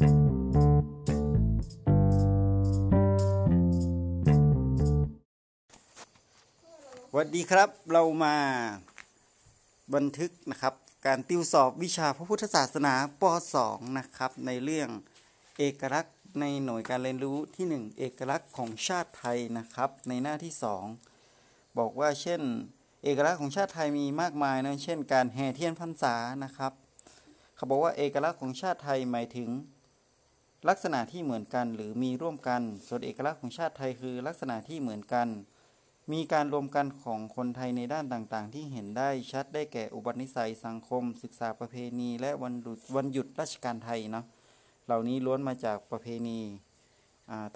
สวัสดีครับเรามาบันทึกนะครับ การติวสอบวิชาพระพุทธศาสนาป .2 นะครับ ในเรื่องเอกลักษณ์ในหน่วยการเรียนรู้ที่ 1 เอกลักษณ์ของชาติไทยนะครับ ในหน้าที่ 2 บอกว่าเช่น เอกลักษณ์ของชาติไทยมีมากมายนะเช่น การแห่เทียนพรรษานะครับเขาบอกว่าเอกลักษณ์ของชาติไทยหมายถึง ลักษณะที่เหมือนกันหรือมีร่วมกัน ส่วนเอกลักษณ์ของชาติไทยคือลักษณะที่เหมือนกัน มีการรวมกันของคนไทยในด้านต่างๆ ที่เห็นได้ชัดได้แก่อุปนิสัยสังคม ศึกษาประเพณี และวันหยุดวันหยุดราชการไทยเนาะเหล่านี้ล้วนมาจากประเพณี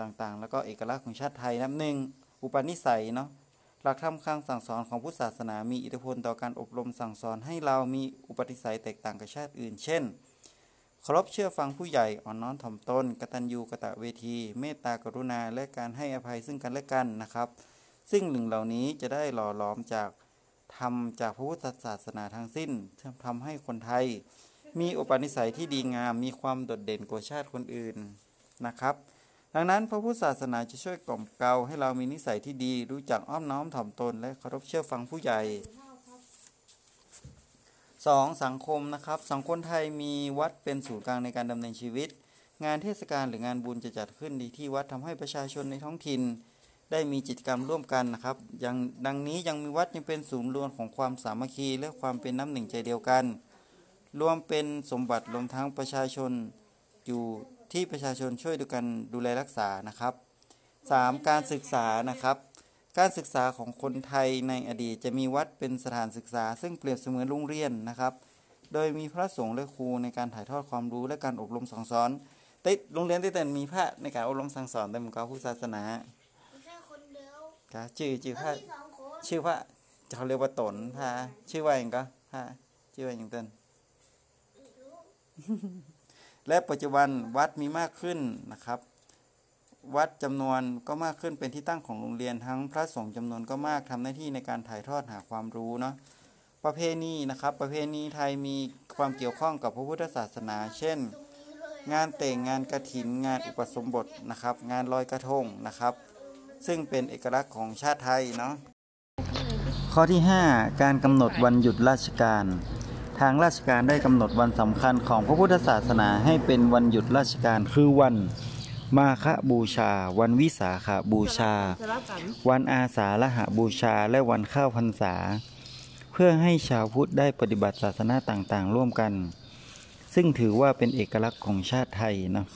ต่างๆ แล้วก็เอกลักษณ์ของชาติไทยนะหนึ่งอุปนิสัยเนาะหลักธรรมคำสั่งสอนของพุทธศาสนามีอิทธิพลต่อการอบรมสั่งสอนให้เรามีอุปนิสัยแตกต่างกับชาติอื่น เช่น เคารพเชื่อฟังผู้ใหญ่อ่อนน้อมถ่อมตนกตัญญูกตเวที เมตตากรุณาและการให้อภัยซึ่งกันและกันนะครับ ซึ่งหนึ่งเหล่านี้จะได้หล่อหลอมจากทำจากพระพุทธศาสนาทั้งสิ้นทำให้คนไทย มีอุปนิสัยที่ดีงามมีความโดดเด่นกว่าชาติคนอื่นนะครับ ดังนั้นพระพุทธศาสนาจะช่วยกล่อมเกลาให้เรามีนิสัยที่ดีรู้จักอ้อมน้อมถ่อมตน และเคารพเชื่อฟังผู้ใหญ่ 2. สังคมนะครับ สังคมไทยมีวัดเป็นศูนย์กลางในการดำเนินชีวิต งานเทศกาลหรืองานบุญจะจัดขึ้นดีที่วัดทำให้ประชาชนในท้องถิ่น ได้มีกิจกรรมร่วมกันนะครับยังดังนี้ยังมีวัดยังเป็นศูนย์รวมของความสามัคคี และความเป็นน้ำหนึ่งใจเดียวกัน รวมเป็นสมบัติรวมทั้งประชาชนอยู่ที่ประชาชนช่วยดูกันดูแลรักษานะครับ 3. การศึกษานะครับ การศึกษาของคนไทยในอดีตจะมีวัดเป็นสถานศึกษา ซึ่งเปรียบเสมือนโรงเรียนนะครับ โดยมีพระสงฆ์และครูในการถ่ายทอดความรู้และการอบรมสั่งสอนแต่โรงเรียนที่แต่มีพระในการอบรมสั่งสอนแต่เหมือนกับผู้ศาสนาไม่ใช่คนเดียวก็ชื่อชื่อพก็ระมีสองคนชื่อพระเขาเรียกว่าตนพระชื่อว่าอย่างก็พระชื่อว่าอย่างเต้นไม่รู้และปัจจุบันวัดมีมากขึ้นนะครับ วัดจำนวนก็มากขึ้นเป็นที่ตั้งของโรงเรียนทั้งพระสงฆ์จำนวนก็มากทำหน้าที่ในการถ่ายทอดหาความรู้เนาะประเพณีนะครับ ประเพณีไทยมีความเกี่ยวข้องกับพระพุทธศาสนา เช่น งานแต่งงานกระถิน งานอุปสมบทนะครับ งานลอยกระทงนะครับ ซึ่งเป็นเอกลักษณ์ของชาติไทยเนาะข้อที่ 5 การกำหนดวันหยุดราชการ ทางราชการได้กำหนดวันสำคัญของพระพุทธศาสนาให้เป็นวันหยุดราชการคือวัน มาฆบูชา วันวิสาขบูชา วันอาสาฬหบูชา และวันข้าวพรรษา เพื่อให้ชาวพุทธได้ปฏิบัติศาสนาต่างๆ ร่วมกัน ซึ่งถือว่าเป็นเอกลักษณ์ของชาติไทยนะ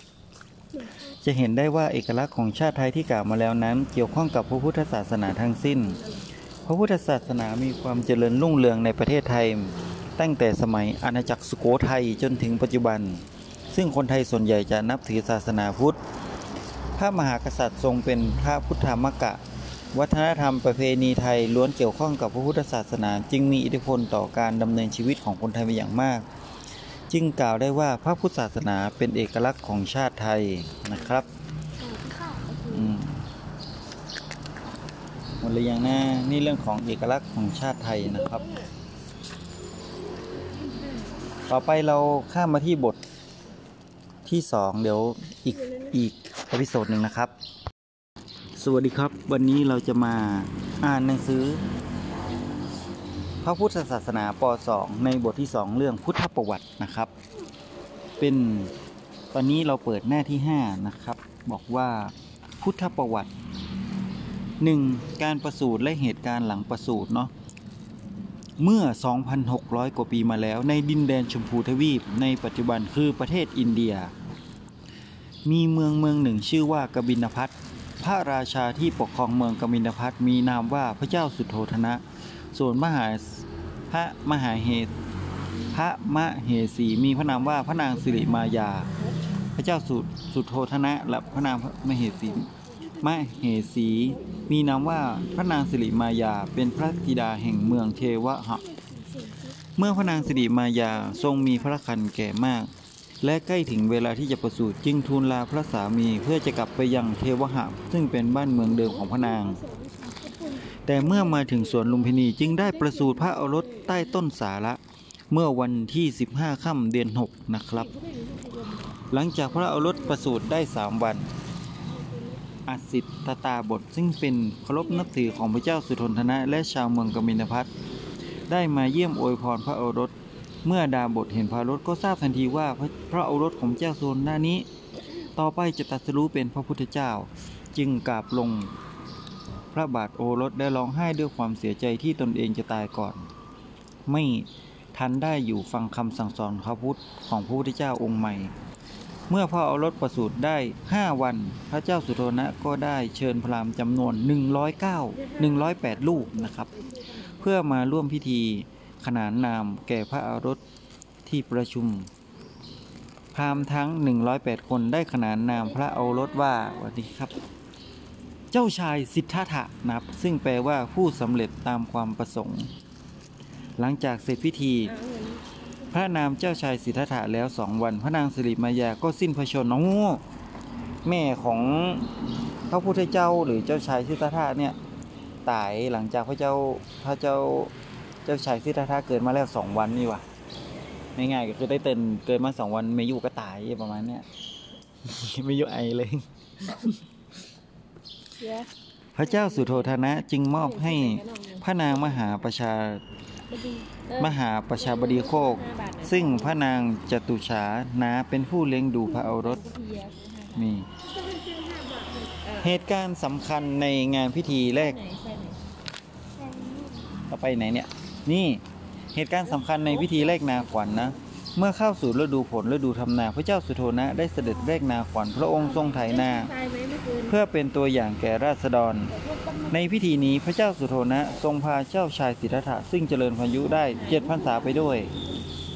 จะเห็นได้ว่าเอกลักษณ์ของชาติไทยที่กล่าวมาแล้วนั้น เกี่ยวข้องกับพระพุทธศาสนาทั้งสิ้น พระพุทธศาสนามีความเจริญรุ่งเรืองในประเทศไทย ตั้งแต่สมัยอาณาจักรสุโขทัยจนถึงปัจจุบัน ซึ่งคนไทยส่วนใหญ่จะนับถือศาสนาพุทธ พระมหากษัตริย์ทรงเป็นพระพุทธมกะ วัฒนธรรมประเพณีไทยล้วนเกี่ยวข้องกับพระพุทธศาสนา จึงมีอิทธิพลต่อการดำเนินชีวิตของคนไทยเป็นอย่างมาก จึงกล่าวได้ว่าพระพุทธศาสนาเป็นเอกลักษณ์ของชาติไทยนะครับอืมหมดเลยยังนะนี่เรื่องของเอกลักษณ์ของชาติไทยนะครับ ต่อไปเราข้ามมาที่บทที่สองเดี๋ยวอีกอีก อพิโซดหนึ่งนะครับ สวัสดีครับวันนี้เราจะมาอ่านหนังสือ พระพุทธศาสนาป .2 ในบทที่ 2 เรื่องพุทธประวัตินะครับ เป็นตอนนี้เราเปิดหน้าที่ 5 นะครับ บอกว่าพุทธประวัติ 1. การประสูติและเหตุการณ์หลังประสูติเนาะเมื่อ 2,600 กว่าปีมาแล้วในดินแดนชมพูทวีปในปัจจุบันคือประเทศอินเดีย มีเมืองเมืองหนึ่งชื่อว่ากบินพัทพระราชาที่ปกครองเมืองกบินพัทมีนามว่าพระเจ้าสุโธธนะ ส่วนมหาพระมหาเหตพระมเหสีมีพระนามว่าพระนางสิริมายา พระเจ้าสุสุโธธนะและพระนางมเหสีมเหสี มีนามว่าพระนางสิริมายาเป็นพระธิดาแห่งเมืองเทวะหะเมื่อพระนางสิริมายาทรงมีพระคันแก่มาก และใกล้ถึงเวลาที่จะประสูติจึงทูลลาพระสามีเพื่อจะกลับไปยังเทวหะซึ่งเป็นบ้านเมืองเดิมของพระนาง แต่เมื่อมาถึงสวนลุมพินีจึงได้ประสูติพระอรสใต้ต้นสาระ เมื่อวันที่ 15ค่ำเดือน 6 นะครับ หลังจากพระอรสประสูติได้สามวันอัสิทธตาบทซึ่งเป็นเคารพนับถือของพระเจ้าสุทนทนะ และชาวเมืองกมินพัทได้มาเยี่ยมอวยพรพระโอรส เมื่อดาบทเห็นพระโอรสก็ทราบทันทีว่าพระโอรสของเจ้าโซนหน้านี้ ต่อไปจะตรัสรู้เป็นพระพุทธเจ้า จึงกราบลง พระบาทโอรสได้ร้องไห้ด้วยความเสียใจที่ตนเองจะตายก่อน ไม่ทันได้อยู่ฟังคำสั่งสอนพระพุทธของพระพุทธเจ้าองค์ใหม่ เมื่อพระโอรสประสูติได้5วัน พระเจ้าสุโธนะก็ได้เชิญพราหมณ์จำนวน 109 108 ลูกนะครับ เพื่อมาร่วมพิธี ขนานนามแก่พระโอรสที่ประชุม พราหมณ์ทั้ง 108 คนได้ขนานนามพระโอรสว่าสวัสดีครับ เจ้าชายสิทธัตถะนับ ซึ่งแปลว่าผู้สำเร็จตามความประสงค์ หลังจากเสร็จพิธี พระนามเจ้าชายสิทธัตถะแล้วสองวัน พระนางสิริมายาก็สิ้นพระชนม์โอ้แม่ของพระพุทธเจ้าหรือเจ้าชายสิทธัตถะเนี่ยตายหลังจากพระเจ้าพระเจ้า จ้าชายสิทธัตถะเกิดมาแล้วสองวันนี่ว่ะง่ายๆก็คือได้เตินเกิดมาสองวันไม่อยู่ก็ตายประมาณเนี้ยไม่อยู่ไอเลย พระเจ้าสุโธทนะจึงมอบให้พระนางมหาประชามหาประชาบดีโคก ซึ่งพระนางจตุฉานาเป็นผู้เลี้ยงดูพระโอรสนี่เหตุการณ์สำคัญในงานพิธีแรก ต่อไปไหนเนี่ย นี่เหตุการณ์สำคัญในพิธีแรกนาขวัญนนะ เมื่อเข้าสู่ฤดูผลฤดูทำนา พระเจ้าสุโธนะได้เสด็จแรกนาขวัญพระองค์ทรงไถนา เพื่อเป็นตัวอย่างแก่ราษฎร ในพิธีนี้พระเจ้าสุโธนะทรงพาเจ้าชายสิทธัตถะซึ่งเจริญพายุได้เจ็ดพรรษาไปด้วย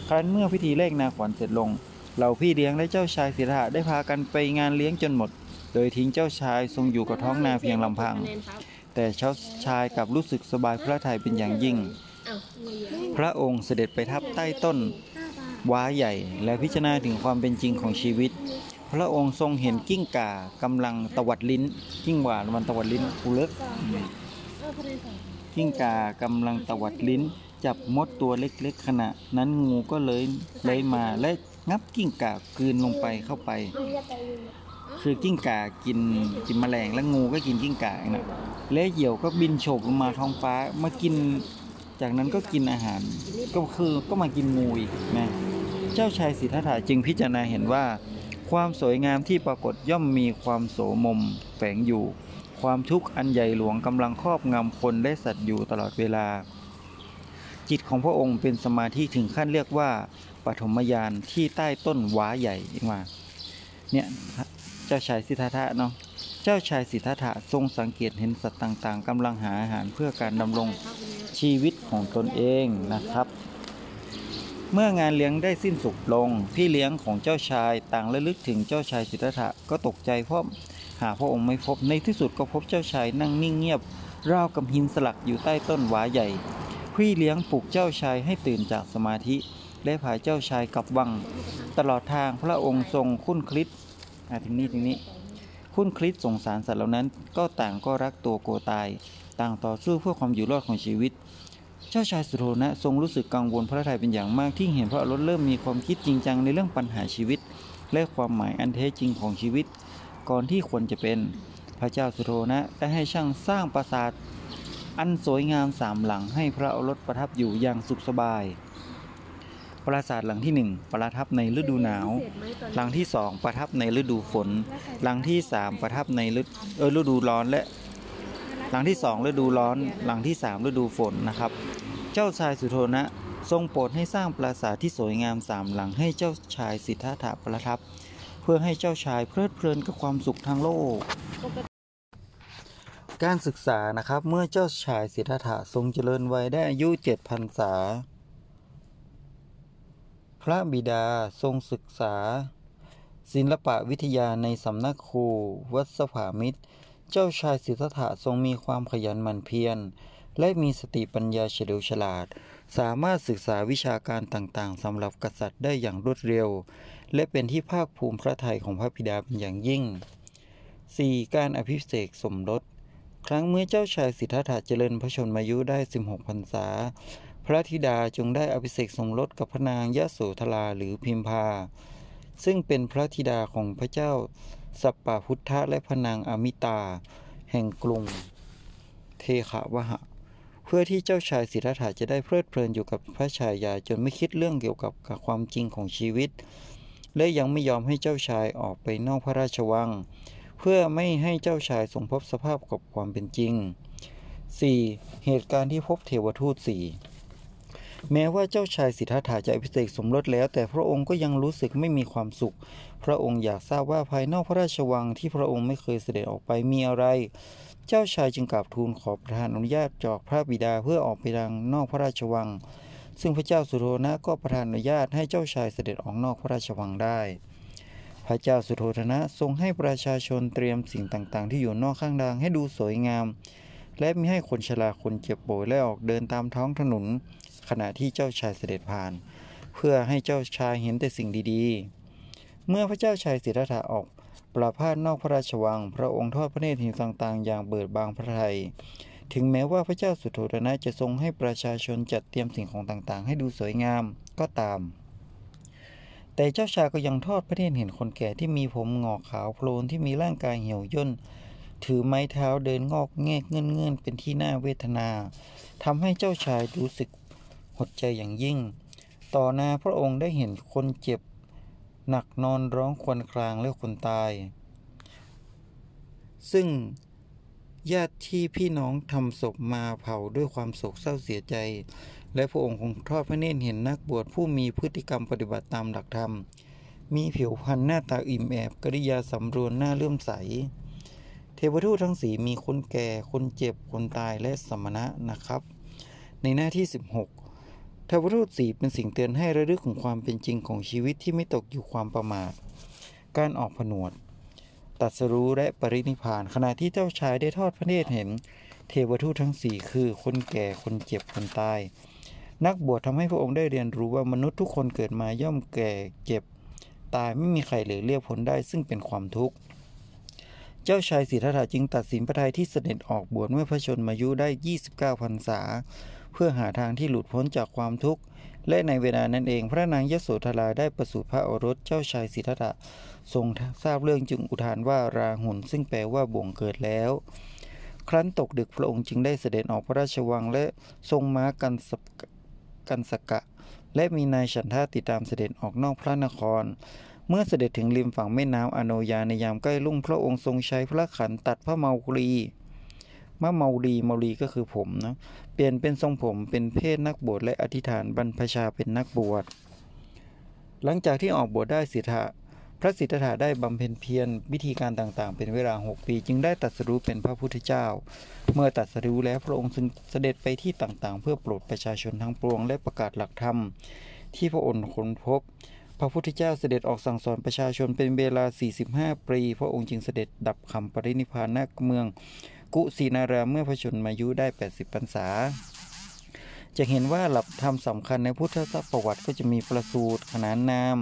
ครั้นเมื่อพิธีเลขนาขวัญเสร็จลงเหล่าพี่เลี้ยงและเจ้าชายสิทธัตถะได้พากันไปงานเลี้ยงจนหมด โดยทิ้งเจ้าชายทรงอยู่กับท้องนาเพียงลำพัง แต่เจ้าชายกลับรู้สึกสบายพระทัยเป็นอย่างยิ่ง พระองค์เสด็จไปทับใต้ต้นว้าใหญ่และพิจารณาถึงความเป็นจริงของชีวิต พระองค์ทรงเห็นกิ้งก่ากำลังตวัดลิ้น กิ้งก่ามันตวัดลิ้นกูเลิกกิ้งก่ากำลังตวัดลิ้น จับมดตัวเล็กๆขณะ นั้นงูก็เลื้อยเลื้อยมาและงับกิ้งก่ากืนลงไปเข้าไป คือกิ้งก่ากินกินแมลงและงูก็กินกิ้งก่าเนะและเหยี่ยวก็บินโฉบลงมาท้องฟ้ามากิน จากนั้นก็กินอาหารก็คือก็มากินงูอีกนะเจ้าชายสิทธัตถะจึงพิจารณาเห็นว่า ความสวยงามที่ปรากฏย่อมมีความโสมมแฝงอยู่ ความทุกข์อันใหญ่หลวงกำลังครอบงำคนและสัตว์อยู่ตลอดเวลา จิตของพระองค์เป็นสมาธิถึงขั้นเรียกว่าปฐมญาณที่ใต้ต้นว้าใหญ่มาเนี่ยเจ้าชายสิทธัตถะเนาะ เจ้าชายสิทธัตถะทรงสังเกตเห็นสัตว์ต่างๆกำลังหาอาหารเพื่อการดำรงชีวิตของตนเองนะครับ เมื่องานเลี้ยงได้สิ้นสุดลง พี่เลี้ยงของเจ้าชายต่างระลึกถึงเจ้าชายสิทธัตถะก็ตกใจเพราะหาพระองค์ไม่พบในที่สุดก็พบเจ้าชายนั่งนิ่งเงียบราวกับหินสลักอยู่ใต้ต้นหวาใหญ่ พี่เลี้ยงปลุกเจ้าชายให้ตื่นจากสมาธิและพาเจ้าชายกลับวัง ตลอดทางพระองค์ทรงคุ้นคลิดอะถึงนี้ถึงนี้ คุ้นคลิดสงสารสัตว์เหล่านั้น ก็ต่างก็รักตัวกลัวตาย ต่างต่อสู้เพื่อความอยู่รอดของชีวิต เจ้าชายสุโธนะทรงรู้สึกกังวลพระทัยเป็นอย่างมากที่เห็นพระอรสเริ่มมีความคิดจริงจังในเรื่องปัญหาชีวิต และความหมายอันแท้จริงของชีวิต ก่อนที่ควรจะเป็น พระเจ้าสุโธนะได้ให้ช่างสร้างปราสาทอันสวยงามสามหลังให้พระอรสประทับอยู่อย่างสุขสบาย ปราสาทหลังที่หนึ่งประทับในฤดูหนาว หลังที่สองประทับในฤดูฝน หลังที่สามประทับในฤฤดูร้อนและ หลังที่สองฤดูร้อน หลังที่สามฤดูฝนนะครับ เจ้าชายสุโธนะทรงโปรดให้สร้างปราสาทที่สวยงามสามหลังให้เจ้าชายสิทธัตถะประทับ เพื่อให้เจ้าชายเพลิดเพลินกับความสุขทางโลก การศึกษานะครับเมื่อเจ้าชายสิทธัตถะทรงเจริญวัยได้อายุเจ็ดพรรษา พระบิดาทรงศึกษา ศิลปะวิทยาในสำนักครูวัดสภามิตร เจ้าชายสิทธัตถะทรงมีความขยันหมั่นเพียร และมีสติปัญญาเฉลียวฉลาด สามารถศึกษาวิชาการต่างๆสำหรับกษัตริย์ได้อย่างรวดเร็ว และเป็นที่ภาคภูมิพระทัยของพระบิดาเป็นอย่างยิ่ง 4. การอภิเษกสมรส ครั้งเมื่อเจ้าชายสิทธัตถะเจริญพระชนมายุได้ 16พรรษา พระธิดาจงได้อภิเษกสมรสกับพระนางยะโสธราหรือพิมพา ซึ่งเป็นพระธิดาของพระเจ้าสัปปะพุทธะและพระนางอมิตา แห่งกรุงเทขาวหะ เพื่อที่เจ้าชายสิทธัตถะจะได้เพลิดเพลินอยู่กับพระชายาจนไม่คิดเรื่องเกี่ยวกับความจริงของชีวิต และยังไม่ยอมให้เจ้าชายออกไปนอกพระราชวัง เพื่อไม่ให้เจ้าชายทรงพบสภาพกับความเป็นจริง 4. เหตุการณ์ที่พบเทวทูตสี่ แม้ว่าเจ้าชายสิทธัตถะจะอภิเษกสมรสแล้ว แต่พระองค์ก็ยังรู้สึกไม่มีความสุข พระองค์อยากทราบว่าภายนอกพระราชวังที่พระองค์ไม่เคยเสด็จออกไปมีอะไร เจ้าชายจึงกราบทูลขอประทานอนุญาตจากพระบิดาเพื่อออกไปดังนอกพระราชวัง ซึ่งพระเจ้าสุโธนะก็ประทานอนุญาตให้เจ้าชายเสด็จออกนอกพระราชวังได้ พระเจ้าสุโธทนะทรงให้ประชาชนเตรียมสิ่งต่างๆ ที่อยู่นอกข้างทางให้ดูสวยงาม และมิให้คนชราคนเจ็บป่วยและออกเดินตามท้องถนน ขณะที่เจ้าชายเสด็จผ่าน เพื่อให้เจ้าชายเห็นแต่สิ่งดีๆ เมื่อพระเจ้าชายสิทธัตถะออกประพาสนอกพระราชวัง พระองค์ทอดพระเนตรเห็นต่างๆ อย่างเบิดบางพระทัยถึงแม้ว่าพระเจ้าสุโธทนะจะทรงให้ประชาชนจัดเตรียมสิ่งของต่างๆ ให้ดูสวยงามก็ตาม แต่เจ้าชายก็ยังทอดพระเนตรเห็นคนแก่ที่มีผมงอกขาวโพลนที่มีร่างกายเหี่ยวย่น ถือไม้เท้าเดินงอกแงกเงื่อนเงื่อนเป็นที่น่าเวทนาทำให้เจ้าชายรู้สึก หดใจอย่างยิ่ง ต่อหน้าพระองค์ได้เห็นคนเจ็บ หนักนอนร้องควญครางและคนตาย ซึ่งญาติที่พี่น้องทำศพมาเผาด้วยความโศกเศร้าเสียใจ และพระองค์คงทอดพระเนตรเห็นนักบวชผู้มีพฤติกรรมปฏิบัติตามหลักธรรม มีผิวพรรณหน้าตาอิ่มแอบกริยาสำรวนหน้าเลื่อมใส เทวทูตทั้งสีมีคนแก่ คนเจ็บ คนตายและสมณะนะครับ ในหน้าที่ 16 เทวทูตสีเป็นสิ่งเตือนให้ระลึกถึงความเป็นจริงของชีวิตที่ไม่ตกอยู่ความประมาท การออกผนวด ตัดสรู้และปรินิพานขณะที่เจ้าชายได้ทอดพระเนตรเห็น เทวทูตทั้งสี่คือคนแก่คนเจ็บคนตาย นักบวชทำให้พระองค์ได้เรียนรู้ว่ามนุษย์ทุกคนเกิดมาย่อมแก่เจ็บ ตายไม่มีใครเหลือเรียกพ้นได้ซึ่งเป็นความทุกข์เจ้าชายสิทธัตถะจึงตัดสินพระทัยที่เสด็จออกบวชเมื่อพระชนมายุได้ 29พรรษา เพื่อหาทางที่หลุดพ้นจากความทุกข์ และในเวลานั้นเองพระนางยโสธราได้ประสูติพระโอรสเจ้าชายสิทธัตถะทรงทราบเรื่องจึงอุทานว่าราหุลซึ่งแปลว่าบ่วงเกิดแล้ว ครั้นตกดึกพระองค์จึงได้เสด็จออกพระราชวังและทรงม้ากันสกันสกะ และมีนายฉันทาติดตามเสด็จออกนอกพระนครเมื่อเสด็จถึงริมฝั่งแม่น้ำอโนยาในยามใกล้รุ่งพระองค์ทรงใช้พระขันตัดพระเมารี มะเมารีเมารีก็คือผมนะ เปลี่ยนเป็นทรงผมเป็นเพศนักบวชและอธิษฐานบรรพชาเป็นนักบวช หลังจากที่ออกบวชได้สิทธะพระสิทธัตถะได้บำเพ็ญเพียรวิธีการต่างๆ เป็นเวลา 6 ปี จึงได้ตรัสรู้เป็นพระพุทธเจ้า เมื่อตรัสรู้แล้วพระองค์จึงเสด็จไปที่ต่างๆ เพื่อโปรดประชาชนทั้งปวงและประกาศหลักธรรม ที่พระองค์ค้นพบ พระพุทธเจ้าเสด็จออกสั่งสอนประชาชนเป็นเวลา 45 ปี พระองค์จึงเสด็จดับคำปรินิพพานณเมือง กุสินารามเมื่อพระชนมายุได้ 80พรรษา จะเห็นว่าหลักธรรมสำคัญในพุทธประวัติก็จะมีประสูตรขนานนาม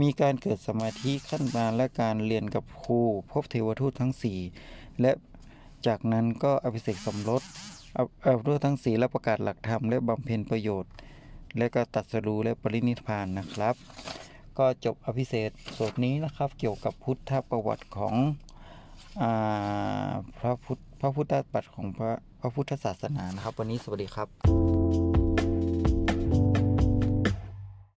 มีการเกิดสมาธิขั้นบานและการเรียนกับครูพบเทวทูตทั้ง 4 และจากนั้นก็อภิเษกสมรสเอาเอาทูตทั้งสี่และประกาศหลักธรรมและบำเพ็ญประโยชน์ และก็ตัดสรู้และปรินิพานนะครับ ก็จบอภิเษกสดนี้นะครับ เกี่ยวกับพุทธประวัติของ พระพุทธพระพุทธปัตของพระพระพุทธศาสนานะครับ วันนี้สวัสดีครับ